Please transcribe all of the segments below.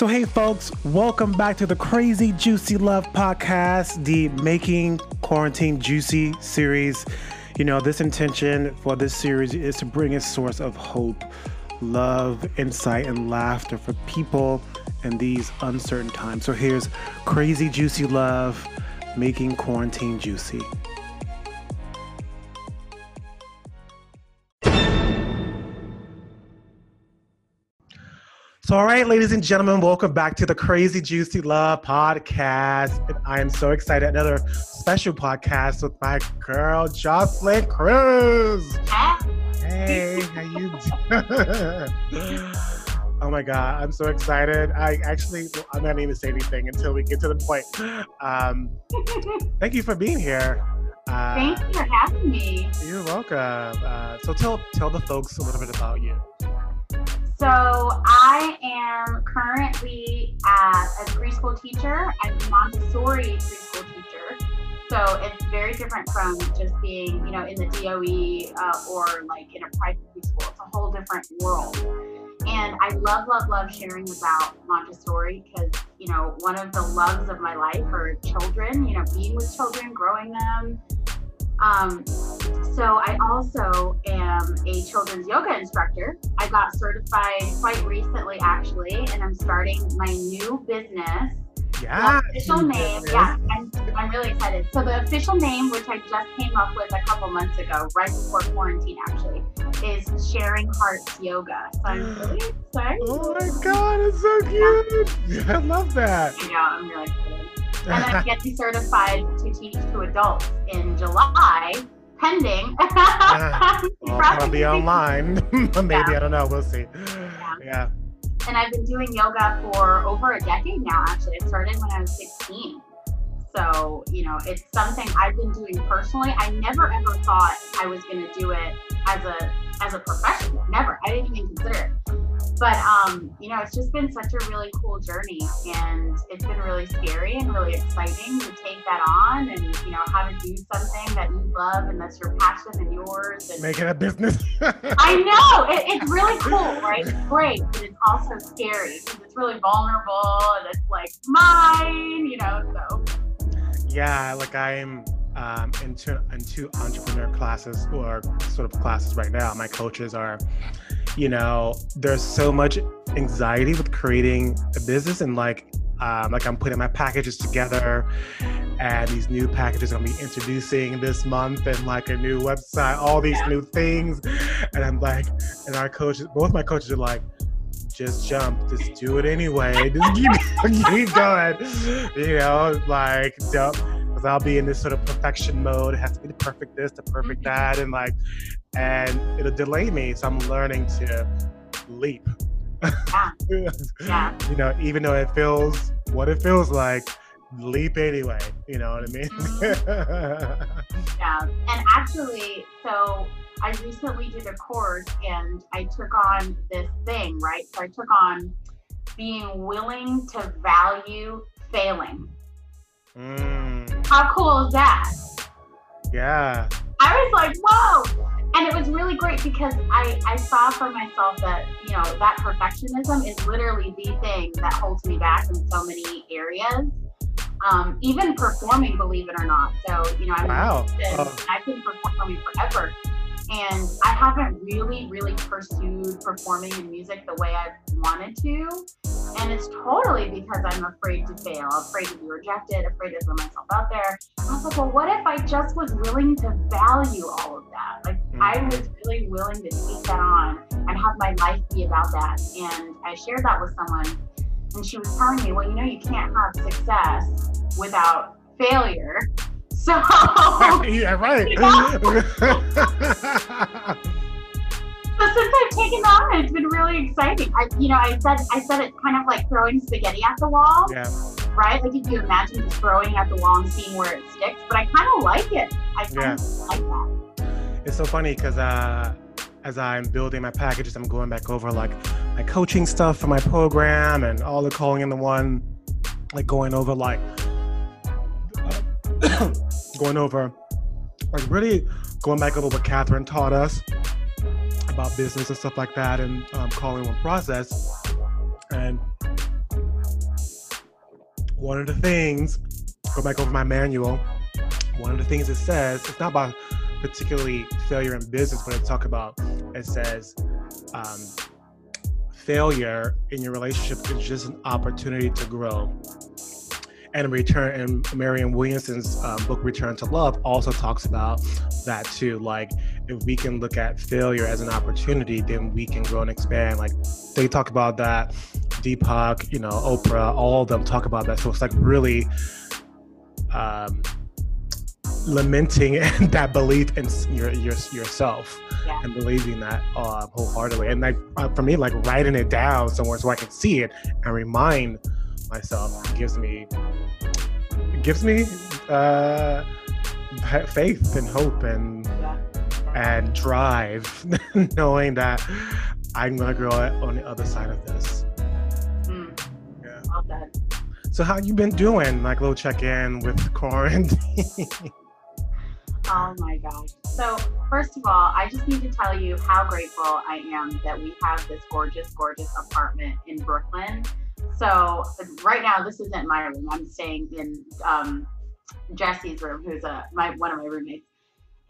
So, hey, folks, welcome back to the Crazy Juicy Love podcast, the Making Quarantine Juicy series. You know, this intention for this series is to bring a source of hope, love, insight, and laughter for people in these uncertain times. So, here's Crazy Juicy Love, Making Quarantine Juicy. So, all right, ladies and gentlemen, welcome back to the Crazy Juicy Love podcast. And I am so excited. Another special podcast with my girl, Jocelyn Cruz. Hey, how you doing? oh my God, I'm so excited. I actually, I'm not even say anything until we get to the point. Um, thank you for being here. Uh, Thank you for having me. You're welcome. Uh, so tell tell the folks a little bit about you. So I am currently a preschool teacher. I'm a Montessori preschool teacher. So it's very different from just being, you know, in the DOE uh, or like in a private preschool. It's a whole different world. And I love, love, love sharing about Montessori because, you know, one of the loves of my life are children, you know, being with children, growing them, um, so I also am a children's yoga instructor. I got certified quite recently, actually, and I'm starting my new business. Yeah. The official name, yeah, I'm, I'm really excited. So the official name, which I just came up with a couple months ago, right before quarantine, actually, is Sharing Hearts Yoga. So I'm really excited. Oh my god, it's so cute! Yeah. I love that. Yeah, I'm really excited and I'm getting certified to teach to adults in July, pending. yeah. well, probably online. Maybe yeah. I don't know. We'll see. Yeah. yeah. And I've been doing yoga for over a decade now. Actually, it started when I was 16. So you know, it's something I've been doing personally. I never ever thought I was going to do it as a as a profession. Never. I didn't even consider it but um, you know, it's just been such a really cool journey, and it's been really scary and really exciting to take that on, and you know, how to do something that you love and that's your passion and yours, and make it a business. I know it, it's really cool, right? It's great, but it's also scary because it's really vulnerable and it's like mine, you know. So yeah, like I'm um, into into entrepreneur classes or sort of classes right now. My coaches are you know, there's so much anxiety with creating a business and like um, like I'm putting my packages together and these new packages I'm gonna be introducing this month and like a new website, all these new things. And I'm like, and our coaches, both my coaches are like, just jump, just do it anyway. Just keep, keep going. You know, like don't because I'll be in this sort of perfection mode. It has to be the perfect this, the perfect mm-hmm. that, and like and it'll delay me. So I'm learning to leap. Yeah. yeah. you know, even though it feels what it feels like, leap anyway. You know what I mean? Mm-hmm. yeah. And actually, so I recently did a course and I took on this thing, right? So I took on being willing to value failing. Mm. How cool is that? Yeah. I was like, whoa and it was really great because I, I saw for myself that you know that perfectionism is literally the thing that holds me back in so many areas um, even performing believe it or not so you know i'm wow. i've been performing forever and I haven't really, really pursued performing in music the way I wanted to. And it's totally because I'm afraid to fail, afraid to be rejected, afraid to throw myself out there. I was like, well, what if I just was willing to value all of that? Like, mm-hmm. I was really willing to take that on and have my life be about that. And I shared that with someone, and she was telling me, well, you know, you can't have success without failure. So yeah, right. You know? so since I've taken on, it's been really exciting. I, you know, I said I said it's kind of like throwing spaghetti at the wall. Yeah. Right? Like if you imagine just throwing at the wall and seeing where it sticks. But I kind of like it. I kind yeah. like that. It's so funny because uh, as I'm building my packages, I'm going back over like my coaching stuff for my program and all the calling in the one, like going over like going over, like really going back over what Catherine taught us about business and stuff like that and um, calling one process. And one of the things, go back over my manual. One of the things it says, it's not about particularly failure in business, but it talk about it says um, failure in your relationship is just an opportunity to grow. And return and Marianne Williamson's um, book Return to Love also talks about that too. Like if we can look at failure as an opportunity, then we can grow and expand. Like they talk about that. Deepak, you know, Oprah, all of them talk about that. So it's like really um, lamenting that belief in your, your yourself yeah. and believing that uh, wholeheartedly. And like uh, for me, like writing it down somewhere so I can see it and remind myself gives me gives me uh, faith and hope and and drive, knowing that I'm gonna grow on the other side of this. Mm. Yeah. So how you been doing? Like little check in with quarantine. Oh my gosh. So, first of all, I just need to tell you how grateful I am that we have this gorgeous, gorgeous apartment in Brooklyn. So, right now, this isn't my room. I'm staying in um, Jesse's room, who's a my one of my roommates.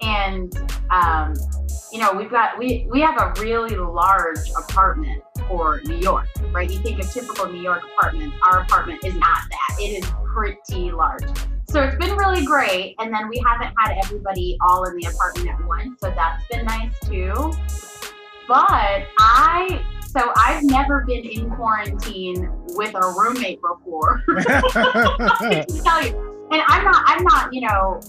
And um, you know, we've got we we have a really large apartment for New York, right? You think of typical New York apartments. Our apartment is not that. It is pretty large. So it's been really great. And then we haven't had everybody all in the apartment at once. So that's been nice too. But I, so I've never been in quarantine with a roommate before. I can tell you. And I'm not, I'm not, you know,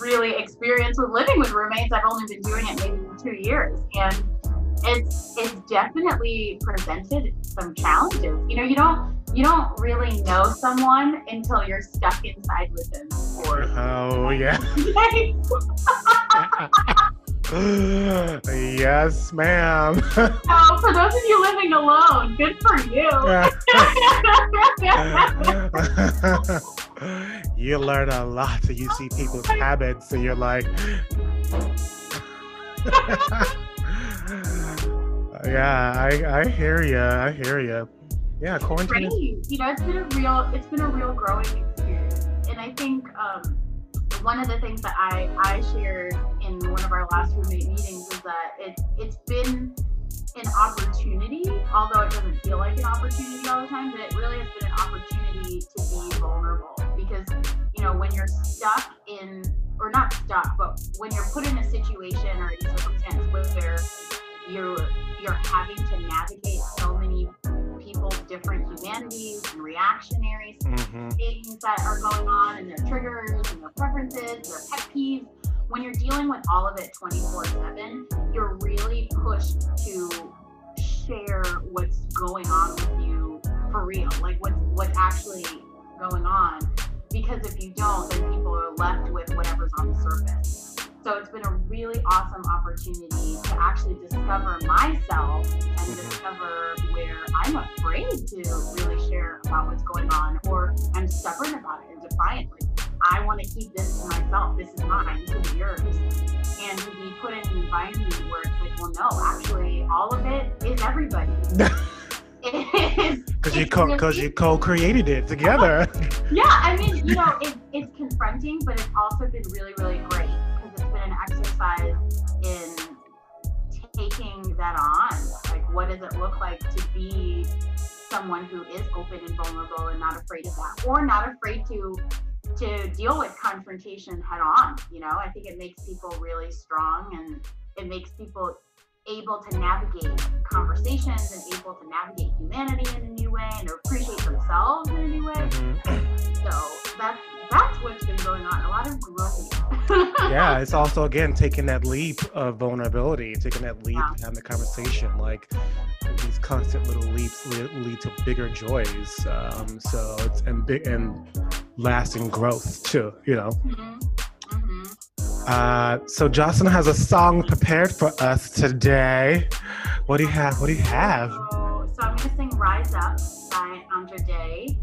really experienced with living with roommates. I've only been doing it maybe two years. And it's it's definitely presented some challenges. You know, you don't you don't really know someone until you're stuck inside with them for oh yeah yes ma'am. Oh for those of you living alone good for you. You learn a lot. So you see people's habits and you're like yeah i i hear you i hear you yeah, quarantine. Great. You know, it's been a real, it's been a real growing experience, and I think um, one of the things that I I shared in one of our last roommate meetings is that it it's been an opportunity, although it doesn't feel like an opportunity all the time, but it really has been an opportunity to be vulnerable because you know when you're stuck in or not stuck, but when you're put in a situation or a circumstance where you're you're having to navigate so many people's different humanities and reactionary mm-hmm. things that are going on and their triggers and their preferences, their pet peeves. When you're dealing with all of it 24 7, you're really pushed to share what's going on with you for real, like what's, what's actually going on. Because if you don't, then people are left with whatever's on the surface. So it's been a really awesome opportunity to actually discover myself and mm-hmm. discover where I'm afraid to really share about what's going on or I'm stubborn about it and defiant. Like, I want to keep this to myself. This is mine. This is yours. And to be put in an environment where it's like, well, no, actually, all of it is everybody. Because you co because you co-created it together. yeah, I mean, you know, it, it's confronting, but it's also been really, really great because it's been an exercise in taking that on. Like, what does it look like to be someone who is open and vulnerable and not afraid of that, or not afraid to to deal with confrontation head on? You know, I think it makes people really strong and it makes people able to navigate conversations and able to navigate humanity in a new way and appreciate themselves in a new way. Mm-hmm. So that's that's what's been going on. A lot of growth. yeah, it's also again taking that leap of vulnerability, taking that leap, yeah. having the conversation. Like these constant little leaps lead, lead to bigger joys. Um, so it's and big and lasting growth too. You know. Mm-hmm. mm-hmm. Uh, so Jocelyn has a song prepared for us today. What do you have? What do you have? So, so I'm gonna sing "Rise Up" by Andra Day.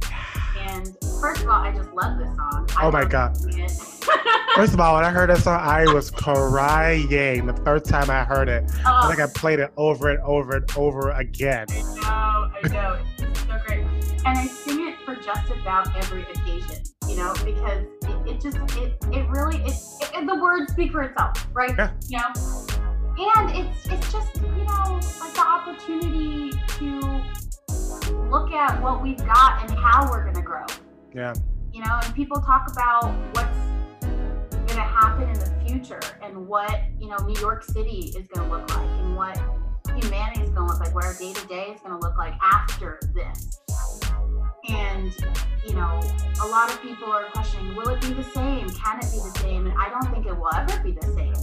And first of all, I just love this song. I oh my god! first of all, when I heard that song, I was crying the first time I heard it. Oh. I think I played it over and over and over again. I know, I know. it's so great. And I sing it for just about every occasion, you know, because it, it just it it really it, it, the words speak for itself, right? Yeah. You know, and it's it's just you know like the opportunity to look at what we've got and how we're gonna grow. Yeah. You know, and people talk about what's gonna happen in the future and what you know New York City is gonna look like and what humanity is gonna look like, what our day to day is gonna look like after this. And you know, a lot of people are questioning, will it be the same? Can it be the same? And I don't think it will ever be the same.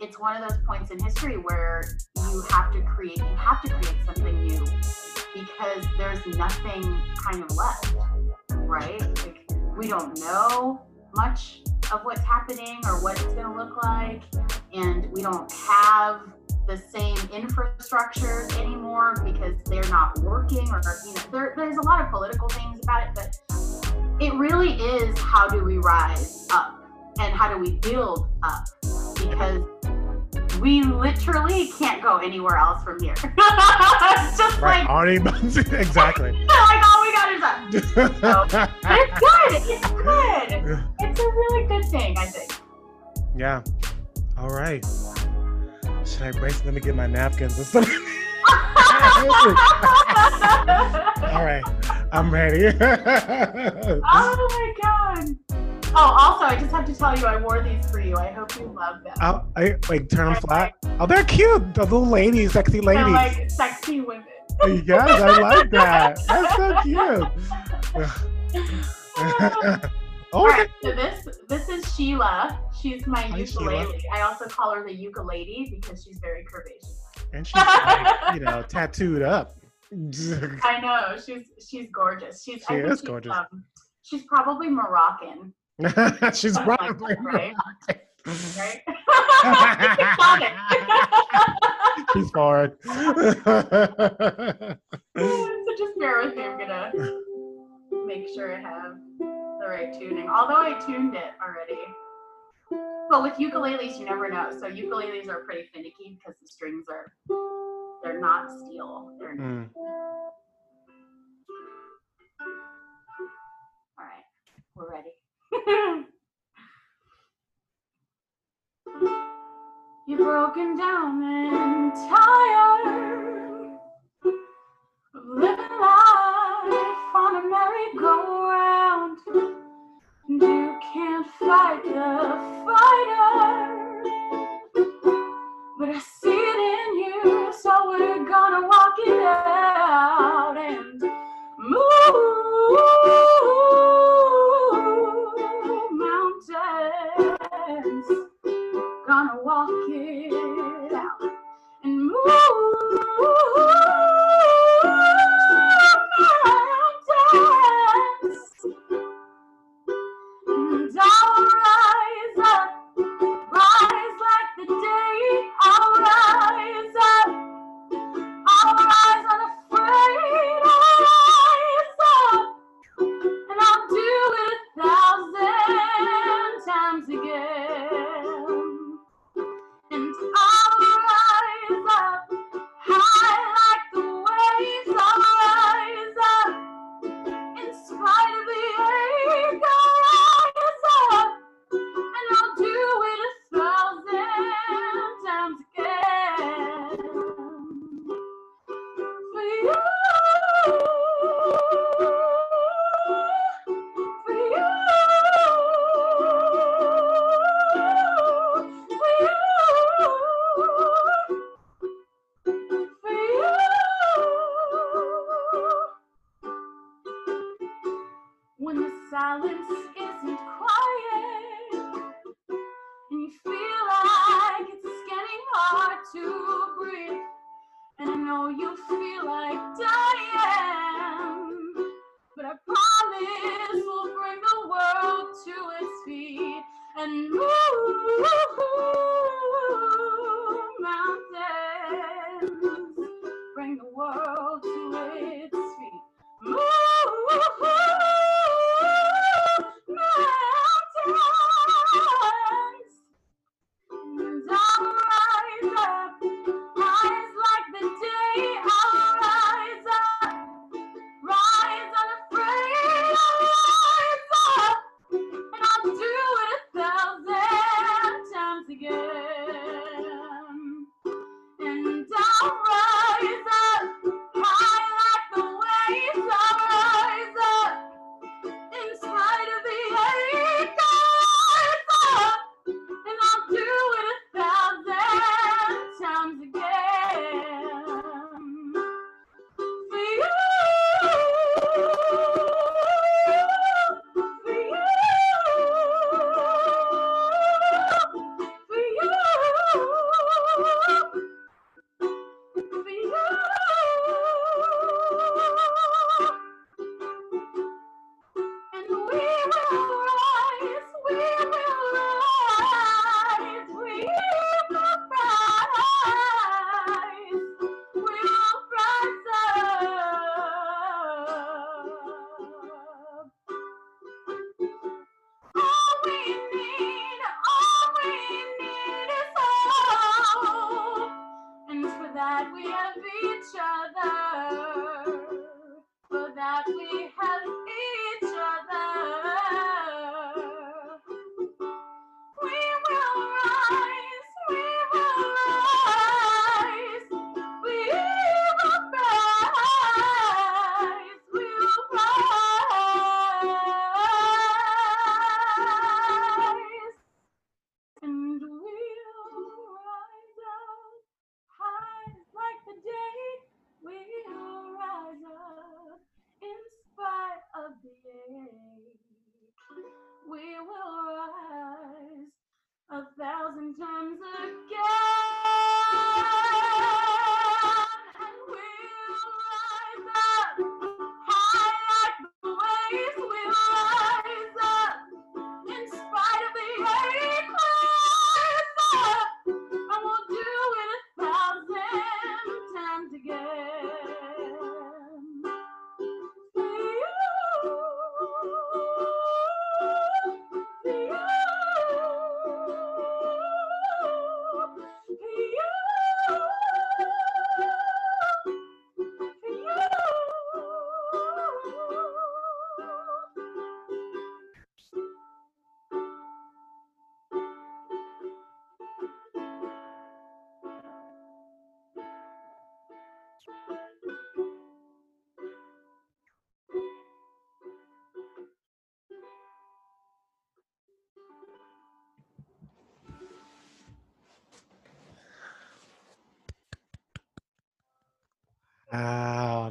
It's one of those points in history where you have to create, you have to create something new because there's nothing kind of left, right? Like we don't know much of what's happening or what it's going to look like, and we don't have the same infrastructures anymore because they're not working or you know there, there's a lot of political things about it but it really is how do we rise up and how do we build up because we literally can't go anywhere else from here it's just Right. like exactly. like all we got is up but it's good it's good it's a really good thing i think yeah. All right. Should I brace? Let me get my napkins and stuff. All right. I'm ready. Oh my god. Oh, also, I just have to tell you, I wore these for you. I hope you love them. I'll, I, like turn them flat. Oh, they're cute. The little ladies, sexy ladies. They're like sexy women. Oh, yes, I like that. That's so cute. All oh, right, so this this is Sheila. She's my Hi, Sheila. ukulele. I also call her the ukulele because she's very curvaceous. and she's like, you know, tattooed up. I know she's she's gorgeous. She's I She think is she's, gorgeous. Um, she's probably Moroccan, she's Something like probably that, right? right? She's forward. so just bear with me. I'm gonna make sure I have right tuning. Although I tuned it already. But with ukuleles, you never know. So ukuleles are pretty finicky because the strings are they're not steel. They're Mm. all right. We're ready. You're broken down and tired silence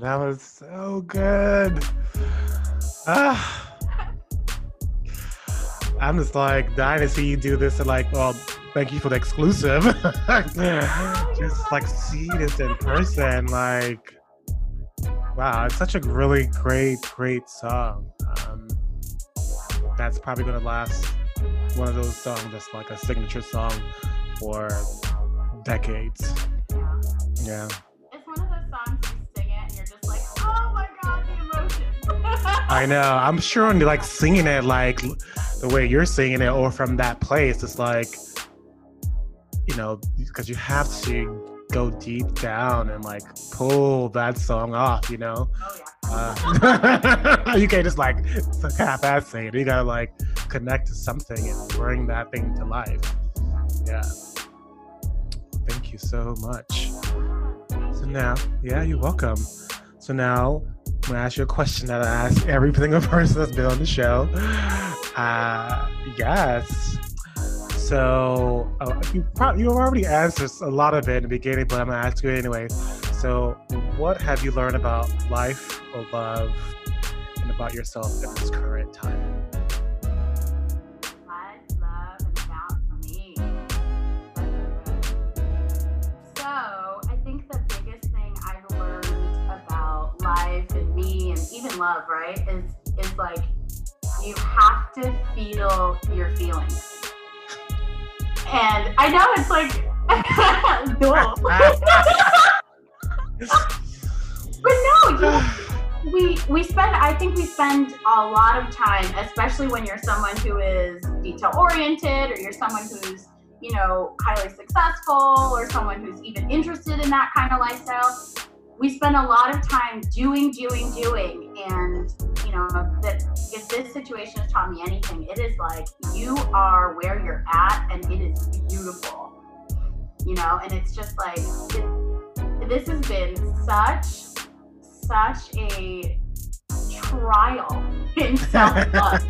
That was so good. Ah. I'm just like dying to see you do this and like, well, thank you for the exclusive. just like see this in person. Like, wow, it's such a really great, great song. Um, that's probably gonna last one of those songs that's like a signature song for decades. Yeah. I know. I'm sure when you're like singing it like the way you're singing it or from that place, it's like, you know, because you have to go deep down and like pull that song off, you know? Oh yeah. Uh, you can't just like half ass sing it. You gotta like connect to something and bring that thing to life. Yeah. Thank you so much. So now, yeah, you're welcome. So now I'm gonna ask you a question that I ask every single person that's been on the show. Uh, yes. So uh, you probably you already answered a lot of it in the beginning, but I'm gonna ask you anyway. So, what have you learned about life or love and about yourself at this current time? Love, right, is is like you have to feel your feelings. And I know it's like but no, you we we spend i think we spend a lot of time especially when you're someone who is detail oriented or you're someone who's you know highly successful or someone who's even interested in that kind of lifestyle we spend a lot of time doing doing doing and you know that if this situation has taught me anything it is like you are where you're at and it is beautiful you know and it's just like it, this has been such such a trial in self-love.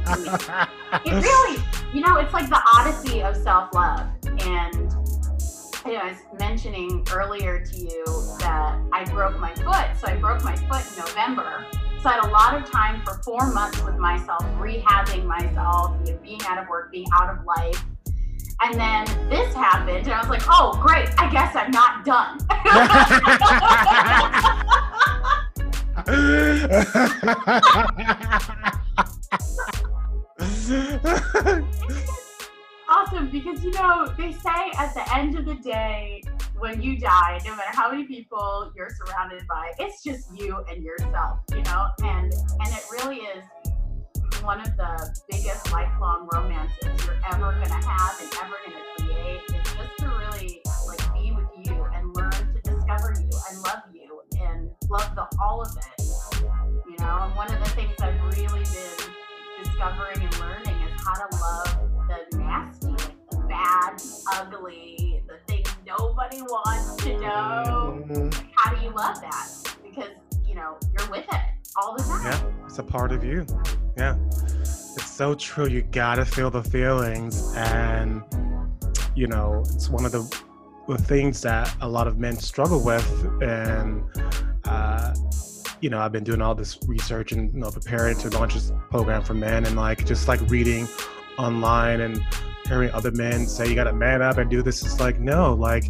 It really, you know, it's like the odyssey of self-love. And you know, I was mentioning earlier to you that I broke my foot. So I broke my foot in November. So I had a lot of time for four months with myself, rehabbing myself, you know, being out of work, being out of life. And then this happened, and I was like, oh, great, I guess I'm not done. awesome because you know they say at the end of the day when you die no matter how many people you're surrounded by it's just you and yourself you know? And and it really is one of the biggest lifelong romances you're ever going to have and ever going to create. Is just to really like be with you and learn to discover you and love you and love the all of it you know? And one of the things I've really been discovering and learning is how to love the nasty, the bad, ugly, the things nobody wants to know. Mhm. How do you love that? Because you know you're with it all the time. Yeah, it's a part of you. Yeah. It's so true. You gotta feel the feelings. And, you know, it's one of the, the things that a lot of men struggle with. And, uh, you know, I've been doing all this research and, you know, preparing to launch this program for men and like just like reading online and hearing other men say you gotta man up and do this. It's like, no, like,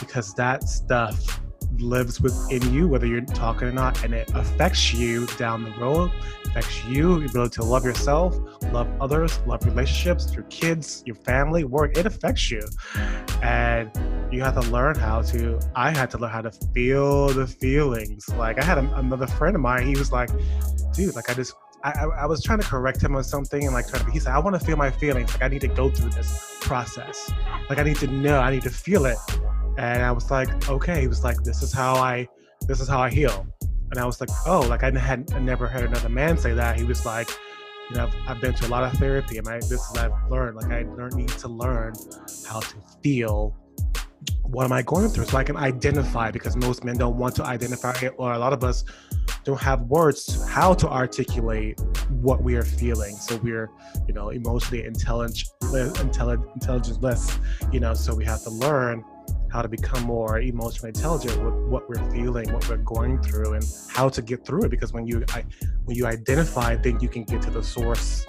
because that stuff lives within you, whether you're talking or not, and it affects you down the road, affects you, your ability to love yourself, love others, love relationships, your kids, your family, work. It affects you. And you have to learn how to, I had to learn how to feel the feelings. Like, I had a, another friend of mine, he was like, dude, like, I just, I, I, was trying to correct him on something and like trying to, he said, I want to feel my feelings. Like, I need to go through this process. Like, I need to know, I need to feel it and I was like, okay. He was like, this is how I, this is how I heal. And I was like, oh, like I had I never heard another man say that. He was like, you know, I've, I've been to a lot of therapy, and I, this is what I've learned. Like I learn, need to learn how to feel. What am I going through? So I can identify because most men don't want to identify it, or a lot of us don't have words how to articulate what we are feeling. So we're, you know, emotionally intelligent, intelligent, intelligentless. You know, so we have to learn how to become more emotionally intelligent with what we're feeling, what we're going through, and how to get through it. Because when you I, when you identify, then you can get to the source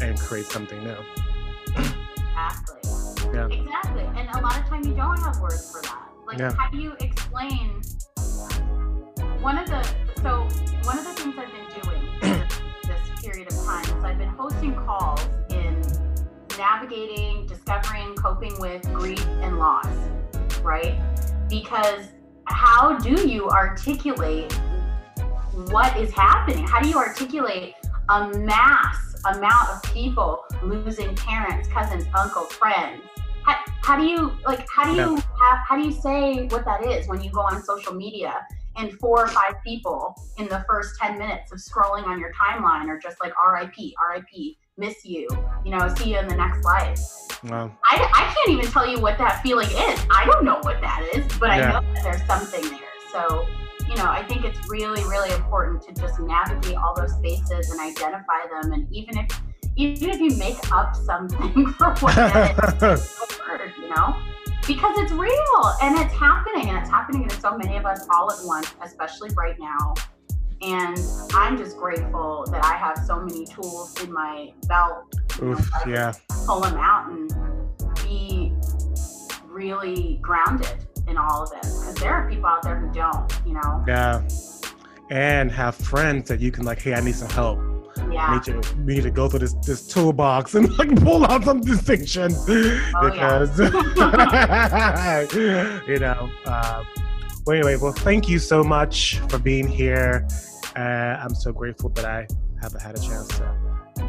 and create something new. Exactly. Yeah. Exactly. And a lot of time you don't have words for that. Like Yeah. how do you explain one of the so one of the things I've been doing this, this period of time is I've been hosting calls in navigating, discovering, coping with grief and loss, right? Because how do you articulate what is happening? How do you articulate a mass amount of people losing parents, cousins, uncles, friends? How, how do you like? How do you how, how do you say what that is when you go on social media and four or five people in the first ten minutes of scrolling on your timeline are just like R.I.P. R.I.P. Miss you. You know, see you in the next life. Well, I, I can't even tell you what that feeling is. I don't know what that is, but I know that there's something there. So, you know, I think it's really, really important to just navigate all those spaces and identify them. And even if even if you make up something for what that is, you know, because it's real and it's happening and it's happening to so many of us all at once, especially right now. And I'm just grateful that I have so many tools in my belt. you know, oof, yeah, pull them out and be really grounded in all of this because there are people out there who don't you know yeah, and have friends that you can like, hey, I need some help. Yeah need to, we need to go through this this toolbox and like pull out some distinctions Oh, yeah. because you know. Uh, well, anyway, well, thank you so much for being here. Uh, I'm so grateful that I haven't had a chance to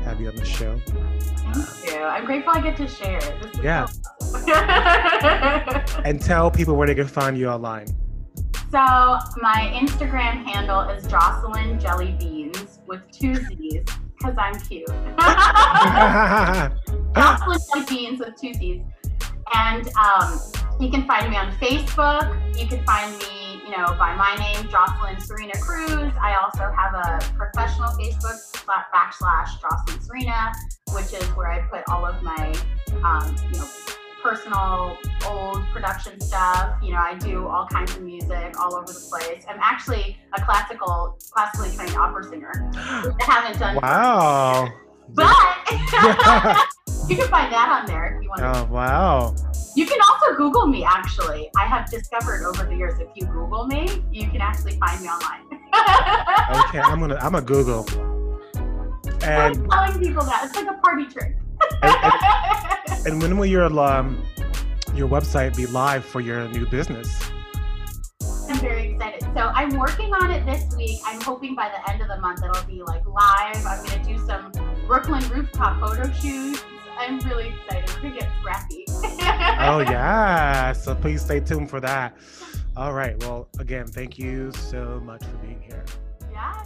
have you on the show. thank you i'm grateful i get to share this is Yeah. so awesome. And tell people where they can find you online. So my instagram handle is jocelyn jelly beans with two z's because i'm cute Jocelyn Jelly Beans with two Z's. And um, you can find me on Facebook. You can find me, you know, by my name, Jocelyn Serena Cruz. I also have a professional Facebook backslash Jocelyn Serena, which is where I put all of my, um, you know, personal old production stuff. You know, I do all kinds of music all over the place. I'm actually a classical, classically trained opera singer. I haven't done, wow. but you can find that on there if you want. to Oh, wow. you can also Google me, actually. I have discovered over the years if you Google me, you can actually find me online. Okay, I'm gonna I'm a Google. And, I'm telling people that. It's like a party trick. And and when will your um your website be live for your new business? I'm very excited. So I'm working on it this week. I'm hoping by the end of the month it'll be like live. I'm gonna do some Brooklyn rooftop photo shoots. I'm really excited. We're gonna get scrappy. Oh yeah. So please stay tuned for that. All right. Well, again, thank you so much for being here. Yeah,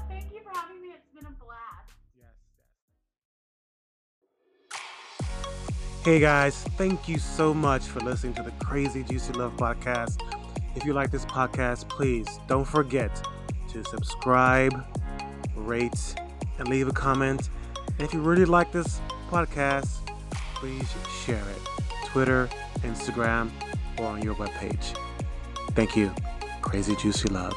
Hey guys, thank you so much for listening to the Crazy Juicy Love podcast. If you like this podcast, please don't forget to subscribe, rate, and leave a comment. And if you really like this podcast, please share it. Twitter, Instagram, or on your webpage. Thank you. Crazy Juicy Love.